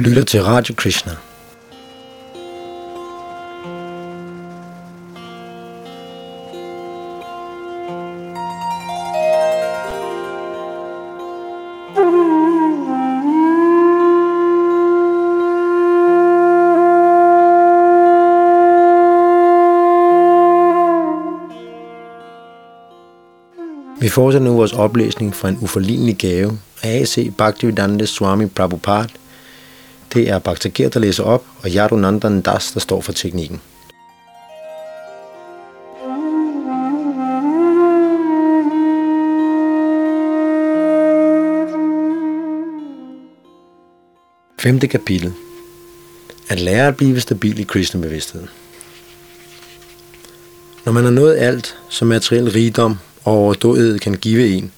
Lytter til Radio Krishna. Vi fortsætter nu vores oplæsning fra en uforlignelig gave af A.C. Bhaktivedanta Swami Prabhupada. Det er Bhaktakir, der læser op, og Yadunandan Das, der står for teknikken. Femte kapitel. At lære at blive stabil i kristen bevidsthed. Når man har nået alt, som materiel rigdom og overdådighed kan give en,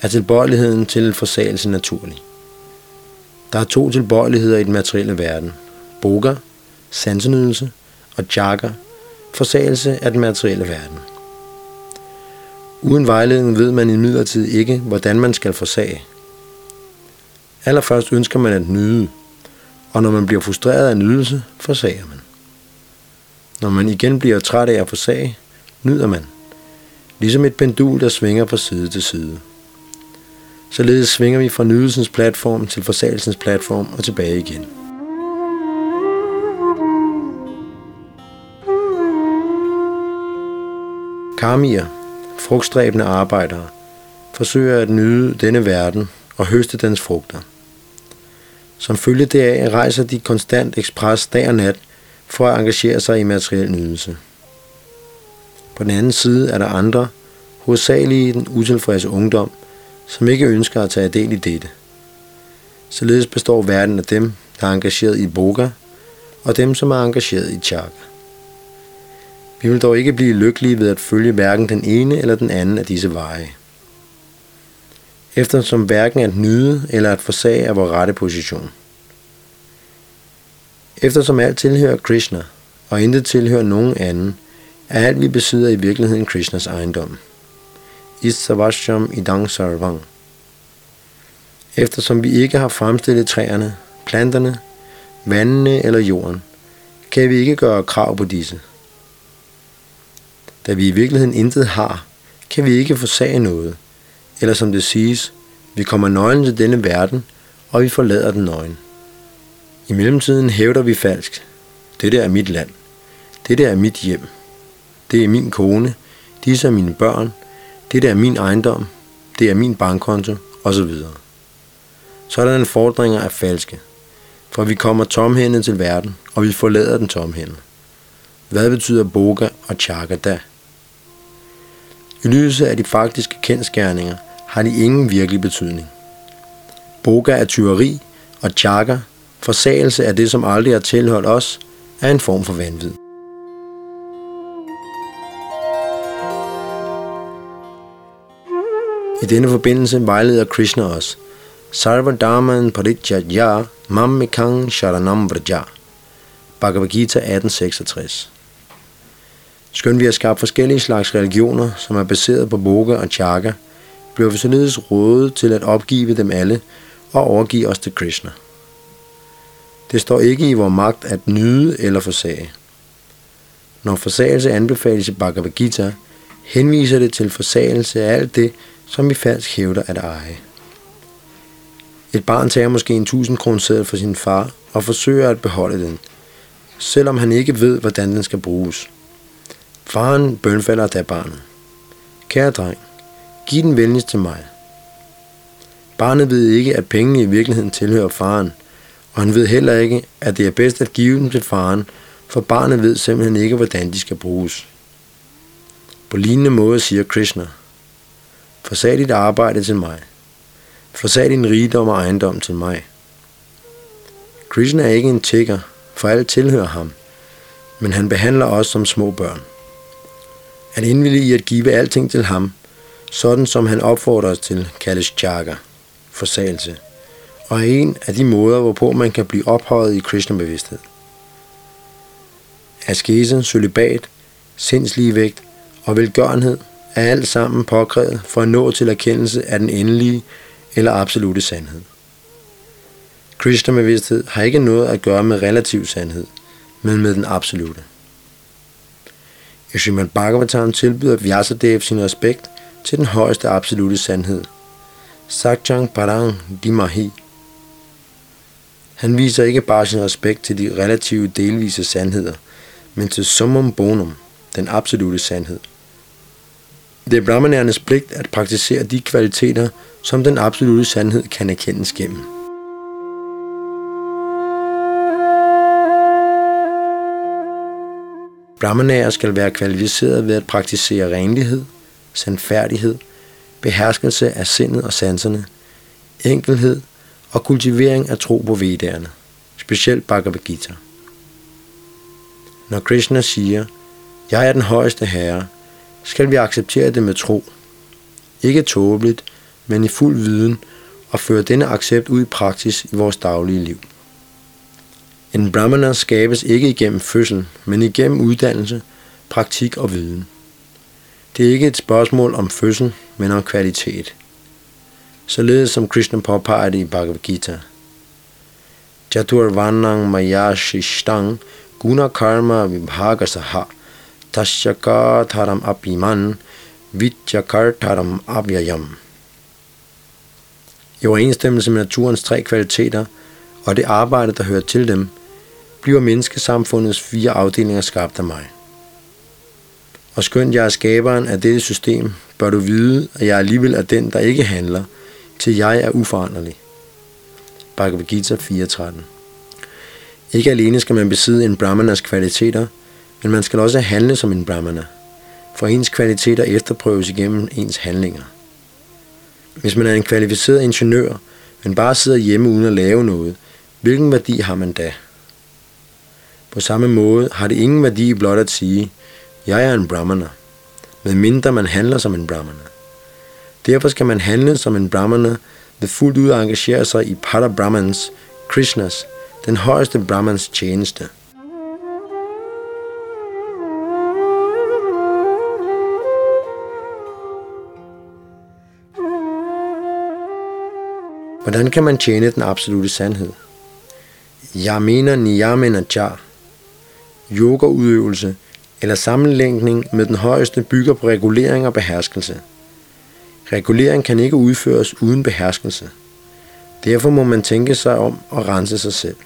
er tilbøjeligheden til forsagelse naturlig. Der er to tilbøjeligheder i den materielle verden. Boga, sansenydelse, og jaga, forsagelse af den materielle verden. Uden vejledning ved man imidlertid ikke, hvordan man skal forsage. Allerførst ønsker man at nyde, og når man bliver frustreret af nydelse, forsager man. Når man igen bliver træt af at forsage, nyder man ligesom et pendul, der svinger fra side til side. Således svinger vi fra nydelsens platform til forsagelsens platform og tilbage igen. Karmier, frugtstræbende arbejdere, forsøger at nyde denne verden og høste dens frugter. Som følge deraf rejser de konstant ekspres dag og nat for at engagere sig i materiel nydelse. På den anden side er der andre, hovedsageligt den utilfredse ungdom, som ikke ønsker at tage del i dette. Således består verden af dem, der er engageret i boga, og dem, som er engageret i chakra. Vi vil dog ikke blive lykkelige ved at følge hverken den ene eller den anden af disse veje. Eftersom hverken at nyde eller at forsage er vores rette position. Eftersom alt tilhører Krishna, og intet tilhører nogen anden, er alt vi besidder i virkeligheden Krishnas ejendom. Isavasham idang sarvang. Eftersom vi ikke har fremstillet træerne, planterne, vandene eller jorden, kan vi ikke gøre krav på disse. Da vi i virkeligheden intet har, kan vi ikke forsage noget, eller som det siges, vi kommer nøglen til denne verden, og vi forlader den nøgen. I mellemtiden hævder vi falsk. Dette er mit land. Dette er mit hjem. Det er min kone. Disse er mine børn. Dette er min ejendom. Det er min bankkonto, osv. Sådanne fordringer er falske, for vi kommer tomhændet til verden, og vi forlader den tomhændet. Hvad betyder boga og chakada? I lyset af de faktiske kendskærninger har de ingen virkelig betydning. Boga er tyveri, og chakra, forsagelse af det, som aldrig har tilhørt os, er en form for vanvid. I denne forbindelse vejleder Krishna os. Sarva Dharman Parijaya Mammikang Sharanam Vraja. Bhagavad Gita 1866. Skønt vi har skabt forskellige slags religioner, som er baseret på boga og chaka, bliver vi således rådet til at opgive dem alle og overgive os til Krishna. Det står ikke i vores magt at nyde eller forsage. Når forsagelse anbefales i Bhagavad Gita, henviser det til forsagelse af alt det, som vi falsk hævder at eje. Et barn tager måske en 1000 kroner seddel fra sin far og forsøger at beholde den, selvom han ikke ved, hvordan den skal bruges. Faren bønfalder da barnet. Kære dreng, giv den venligst til mig. Barnet ved ikke, at pengene i virkeligheden tilhører faren, og han ved heller ikke, at det er bedst at give dem til faren, for barnet ved simpelthen ikke, hvordan de skal bruges. På lignende måde siger Krishna, Forsag dit arbejde til mig. Forsag din rigdom og ejendom til mig. Krishna er ikke en tigger, for alt tilhører ham, men han behandler os som små børn. At indvillige i at give alting til ham, sådan som han opfordrer os til, kaldes chaga, forsagelse, og er en af de måder, hvorpå man kan blive ophøjet i Krishna-bevidsthed. Askese, celibat, sindsligevægt og velgørenhed – er alt sammen påkrævet for at nå til erkendelse af den endelige eller absolute sandhed. Krishna-bevidsthed har ikke noget at gøre med relativ sandhed, men med den absolute. I Srimad Bhagavatam tilbyder Vyasadev sin respekt til den højeste absolute sandhed. Sakchang Parang Dimahi. Han viser ikke bare sin respekt til de relative delvise sandheder, men til summum bonum, den absolute sandhed. Det er brahmanernes pligt at praktisere de kvaliteter, som den absolute sandhed kan erkendes gennem. Brahmanager skal være kvalificeret ved at praktisere renlighed, sandfærdighed, beherskelse af sindet og sanserne, enkelhed og kultivering af tro på vedderne, specielt Bhagavad Gita. Når Krishna siger, jeg er den højeste herre, skal vi acceptere det med tro. Ikke tåbeligt, men i fuld viden og føre denne accept ud i praksis i vores daglige liv. En brahmana skabes ikke igennem fødsel, men igennem uddannelse, praktik og viden. Det er ikke et spørgsmål om fødsel, men om kvalitet. Således som Krishna påpeger det i Bhagavad Gita. Chaturvanang maya shishtang guna karma Vibhaga Sahar tasyaka apiman vidyakartaram avyayam. I overensstemmelse med naturens tre kvaliteter og det arbejde, der hører til dem, bliver menneskesamfundets fire afdelinger skabt af mig. Og skønt jeg er skaberen af dette system, bør du vide, at jeg alligevel er den, der ikke handler, til jeg er uforanderlig. Bhagavad Gita 4.13 Ikke alene skal man besidde en brahmanas kvaliteter, men man skal også handle som en brahmana, for ens kvaliteter efterprøves igennem ens handlinger. Hvis man er en kvalificeret ingeniør, men bare sidder hjemme uden at lave noget, hvilken værdi har man da? På samme måde har det ingen værdi blot at sige, jeg er en brahmana, medmindre man handler som en brahmana. Derfor skal man handle som en brahmana ved fuldt ud at engagere sig i Pada Brahmans, Krishnas, den højeste Brahmans tjeneste. Hvordan kan man tjene den absolute sandhed? Jeg mener niyamena cha. Yogaudøvelse eller sammenlægning med den højeste bygger på regulering og beherskelse. Regulering kan ikke udføres uden beherskelse. Derfor må man tænke sig om og rense sig selv.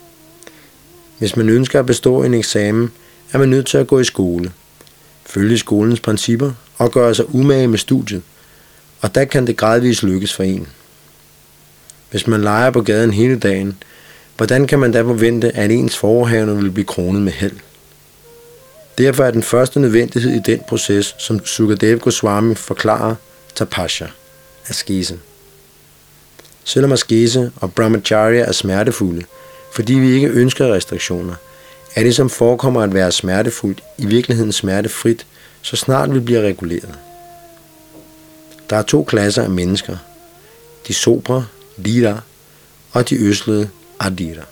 Hvis man ønsker at bestå en eksamen, er man nødt til at gå i skole, følge skolens principper og gøre sig umage med studiet, og der kan det gradvist lykkes for en. Hvis man leger på gaden hele dagen, hvordan kan man da forvente, at ens forhavne vil blive kronet med held? Derfor er den første nødvendighed i den proces, som Sukadev Goswami forklarer, tapasya, askese. Selvom askese og brahmacharya er smertefulde, fordi vi ikke ønsker restriktioner, er det, som forekommer at være smertefuldt, i virkeligheden smertefrit, så snart vi bliver reguleret. Der er to klasser af mennesker. De sobre, Dira og de øslede, adira.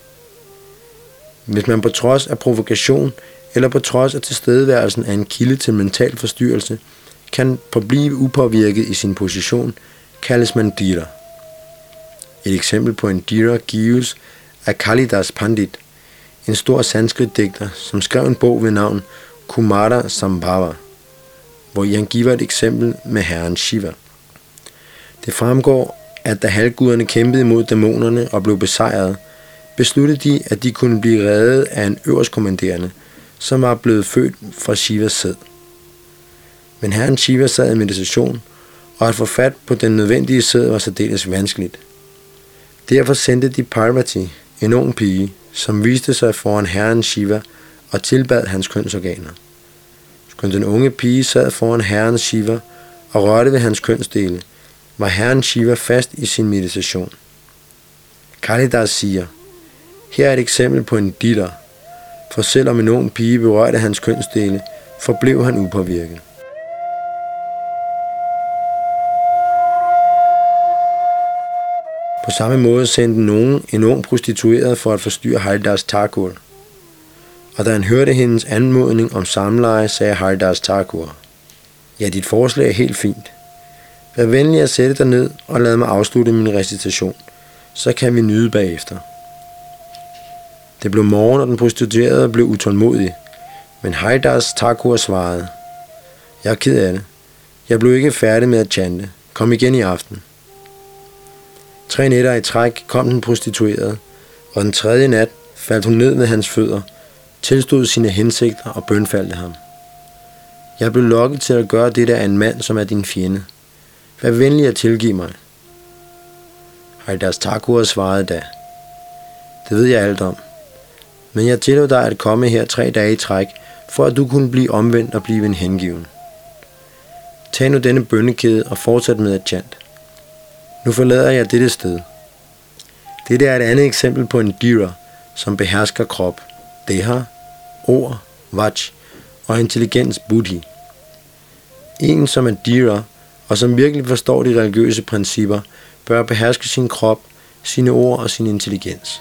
Hvis man på trods af provokation eller på trods af tilstedeværelsen af en kilde til mental forstyrrelse, kan forblive upåvirket i sin position, kaldes man dira. Et eksempel på en dira gives af Kalidas Pandit, en stor sanskrit-digter, som skrev en bog ved navn Kumara Sambhava, hvor han giver et eksempel med herren Shiva. Det fremgår, at da halvguderne kæmpede mod dæmonerne og blev besejret, besluttede de, at de kunne blive reddet af en øverstkommanderende, som var blevet født fra Shivas sæd. Men herren Shiva sad i meditation, og at få fat på den nødvendige sæd var særdeles vanskeligt. Derfor sendte de Parvati, en ung pige, som viste sig foran herren Shiva og tilbad hans kønsorganer. Skønt den unge pige sad foran herren Shiva og rørte ved hans kønsdele, var herren Shiva fast i sin meditation. Kalidas siger, her er et eksempel på en ditter, for selvom en ung pige berørte hans kønsdele, forblev han upåvirket. På samme måde sendte nogen en ung prostitueret for at forstyrre Haridas Thakur. Og da han hørte hendes anmodning om samleje, sagde Haridas Thakur, Ja, dit forslag er helt fint. Vær venlig at sætte dig ned og lad mig afslutte min recitation, så kan vi nyde bagefter. Det blev morgen, og den prostituerede blev utålmodig. Men Haidas Thakur svarede, Jeg er ked af det. Jeg blev ikke færdig med at chante. Kom igen i aften. Tre nætter i træk kom den prostituerede, og den tredje nat faldt hun ned ved hans fødder, tilstod sine hensigter og bønfaldte ham. Jeg blev lokket til at gøre det af en mand, som er din fjende. Vær venlig at tilgive mig. Haridas Thakur svarede da, det ved jeg alt om. Men jeg tillod dig at komme her tre dage i træk, for at du kunne blive omvendt og blive en hengiven. Tag nu denne bønnekæde og fortsæt med at chant. Nu forlader jeg dette sted. Dette er et andet eksempel på en dira, som behersker krop, deha, ord, vaj og intelligens buddhi. En, som er dira, og som virkelig forstår de religiøse principper, bør beherske sin krop, sine ord og sin intelligens.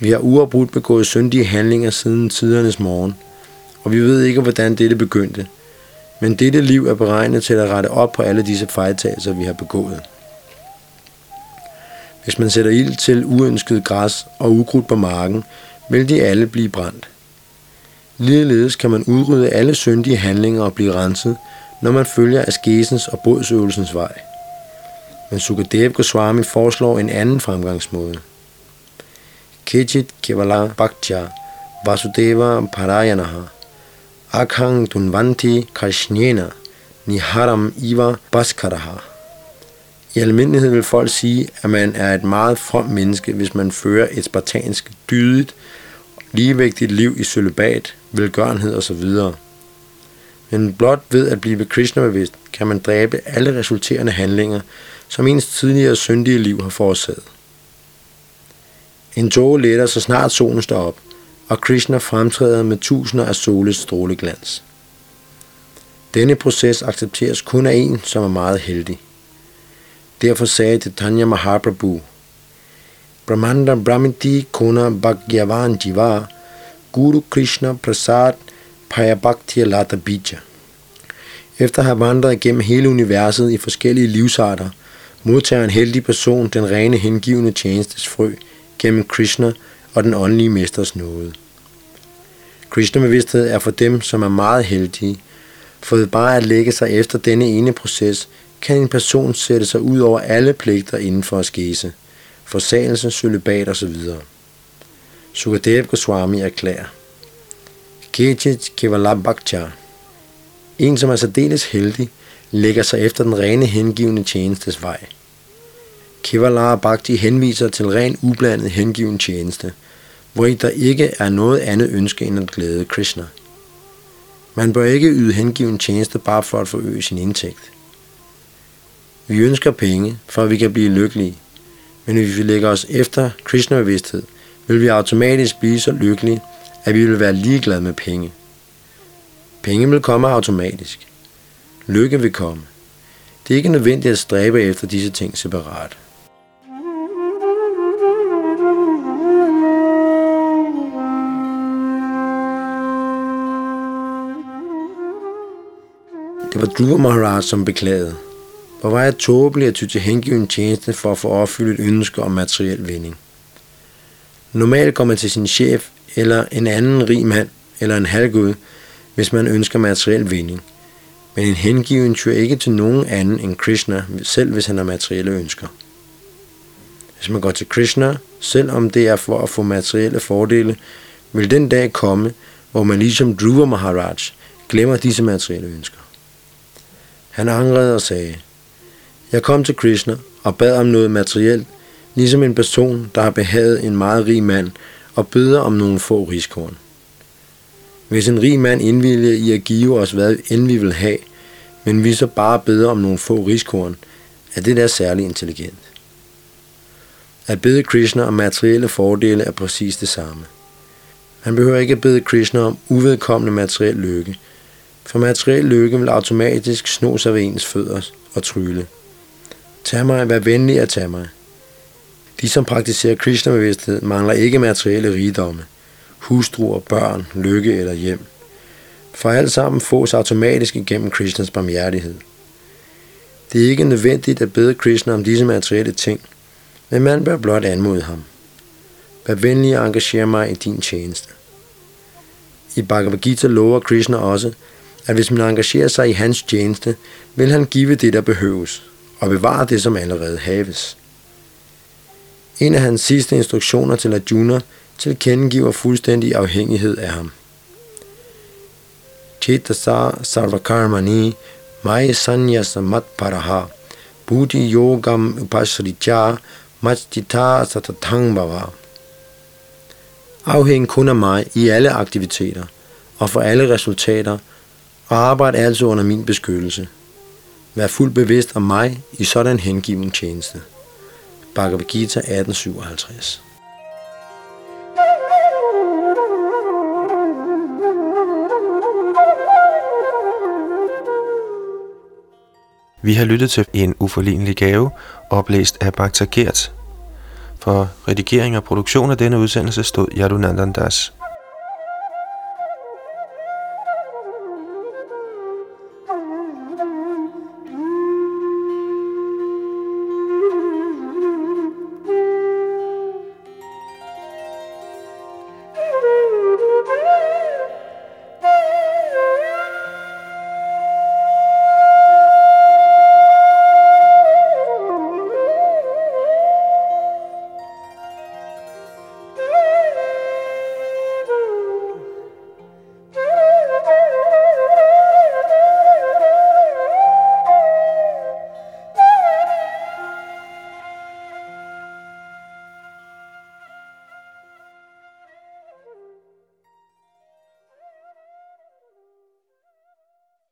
Vi har uafbrudt begået syndige handlinger siden tidernes morgen, og vi ved ikke, hvordan dette begyndte. Men dette liv er beregnet til at rette op på alle disse fejltagelser, vi har begået. Hvis man sætter ild til uønsket græs og ukrudt på marken, vil de alle blive brændt. Ligeledes kan man udrydde alle syndige handlinger og blive renset, når man følger askesens og bodsøvelsens vej. Men Sukadev Goswami foreslår en anden fremgangsmåde. Kejit Kevala Bhaktya Vasudeva Parayanaha Akhang Dunvanti Krishnena Niharam Iva Baskaraha i almindelighed vil folk sige, at man er et meget from menneske, hvis man fører et spartansk, dydigt, ligevægtigt liv i sølibat, velgørenhed osv. Men blot ved at blive Krishna-bevidst, kan man dræbe alle resulterende handlinger, som ens tidligere syndige liv har forårsaget. En tåge letter så snart solen står op, og Krishna fremtræder med tusinder af solets stråleglans. Denne proces accepteres kun af en, som er meget heldig. Derfor sagde Tanya Mahaprabhu, Brahmanda Brahmiti Kona Bhagyavan Jiva Guru Krishna Prasad Payabhakti Lata Bija. Efter at have vandret igennem hele universet i forskellige livsarter, modtager en heldig person den rene hengivende tjenestes frø gennem Krishna og den åndelige mesters nåde. Krishna-bevidsthed er for dem, som er meget heldige, for ved bare at lægge sig efter denne ene proces, kan en person sætte sig ud over alle pligter inden for askese, forsagelse, sølibat osv. Sukadev Goswami erklærer, Kechit Kevalabhakcha, en som er særdeles heldig, lægger sig efter den rene hengivende tjenestes vej. Kevala Bhakti henviser til ren ublandet hengiven tjeneste, hvor der ikke er noget andet ønske end at glæde Krishna. Man bør ikke yde hengiven tjeneste bare for at forøge sin indtægt. Vi ønsker penge, for at vi kan blive lykkelige. Men hvis vi lægger os efter Krishna-bevidsthed, vil vi automatisk blive så lykkelige, at vi vil være ligeglade med penge. Penge vil komme automatisk. Lykke vil komme. Det er ikke nødvendigt at stræbe efter disse ting separat. Det var Dhruva Maharaj, som beklagede. Hvor var jeg tåbelig at ty til hengiven tjeneste for at få opfyldt et ønske om materiel vinding. Normalt går man til sin chef eller en anden rig mand eller en halvgud, hvis man ønsker materiel vinding. Men en hengiven tyr ikke til nogen anden end Krishna, selv hvis han har materielle ønsker. Hvis man går til Krishna, selvom det er for at få materielle fordele, vil den dag komme, hvor man ligesom Dhruva Maharaj glemmer disse materielle ønsker. Han angrede og sagde, jeg kom til Krishna og bad om noget materielt, ligesom en person, der har behaget en meget rig mand og byder om nogle få riskorn. Hvis en rig mand indvilliger i at give os, hvad end vi vil have, men vi så bare beder om nogle få riskorn, er det der særlig intelligent. At bede Krishna om materielle fordele er præcis det samme. Man behøver ikke at bede Krishna om uvedkommende materiel lykke, for materiel lykke vil automatisk sno sig ved ens fødder og trylle. Tag mig, vær venlig at tage mig. De, som praktiserer Krishna-bevidsthed, mangler ikke materielle rigdomme, hustruer, børn, lykke eller hjem. For alt sammen fås automatisk igennem Krishnas barmhjertighed. Det er ikke nødvendigt at bede Krishna om disse materielle ting, men man bør blot anmode ham. Vær venlig at engagere mig i din tjeneste. I Bhagavad Gita lover Krishna også, at hvis man engagerer sig i hans tjeneste, vil han give det, der behøves, og bevare det, som allerede haves. En af hans sidste instruktioner til Arjuna tilkendegiver fuldstændig afhængighed af ham. Chetasa sarvakarmani mai sanyasa matparaha buddhi yogam upasritya majtita satatang bhava. Afhæng kun af mig i alle aktiviteter og for alle resultater, og arbejd altså under min beskyttelse. Vær fuldt bevidst om mig i sådan hengiven tjeneste. Bhagavad Gita 1857 Vi har lyttet til en uforlignelig gave, oplæst af Bhakta Gert. For redigering og produktion af denne udsendelse stod Yadunandandas. Das.